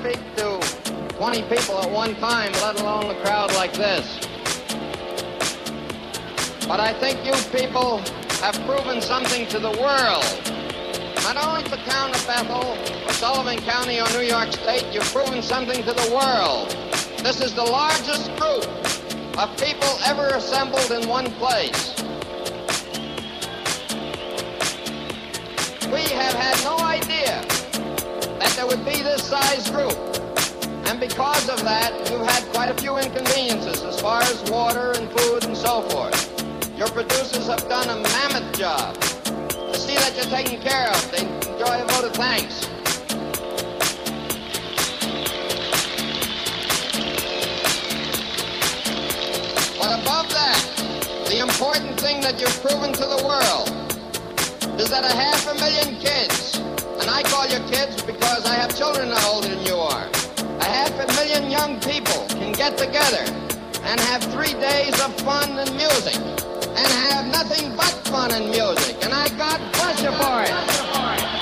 speak to 20 people at one time, let alone a crowd like this. But I think you people have proven something to the world. Not only the town of Bethel, or Sullivan County, or New York State, you've proven something to the world. This is the largest group of people ever assembled in one place. We have had no idea that there would be this size group. And because of that, you've had quite a few inconveniences as far as water and food and so forth. Your producers have done a mammoth job to see that you're taken care of. They enjoy a vote of thanks. But above that, the important thing that you've proven to the world is that a half a million kids, I call you kids because I have children older than you are, a half a million young people can get together and have three days of fun and music and have nothing but fun and music. And I God bless you for it.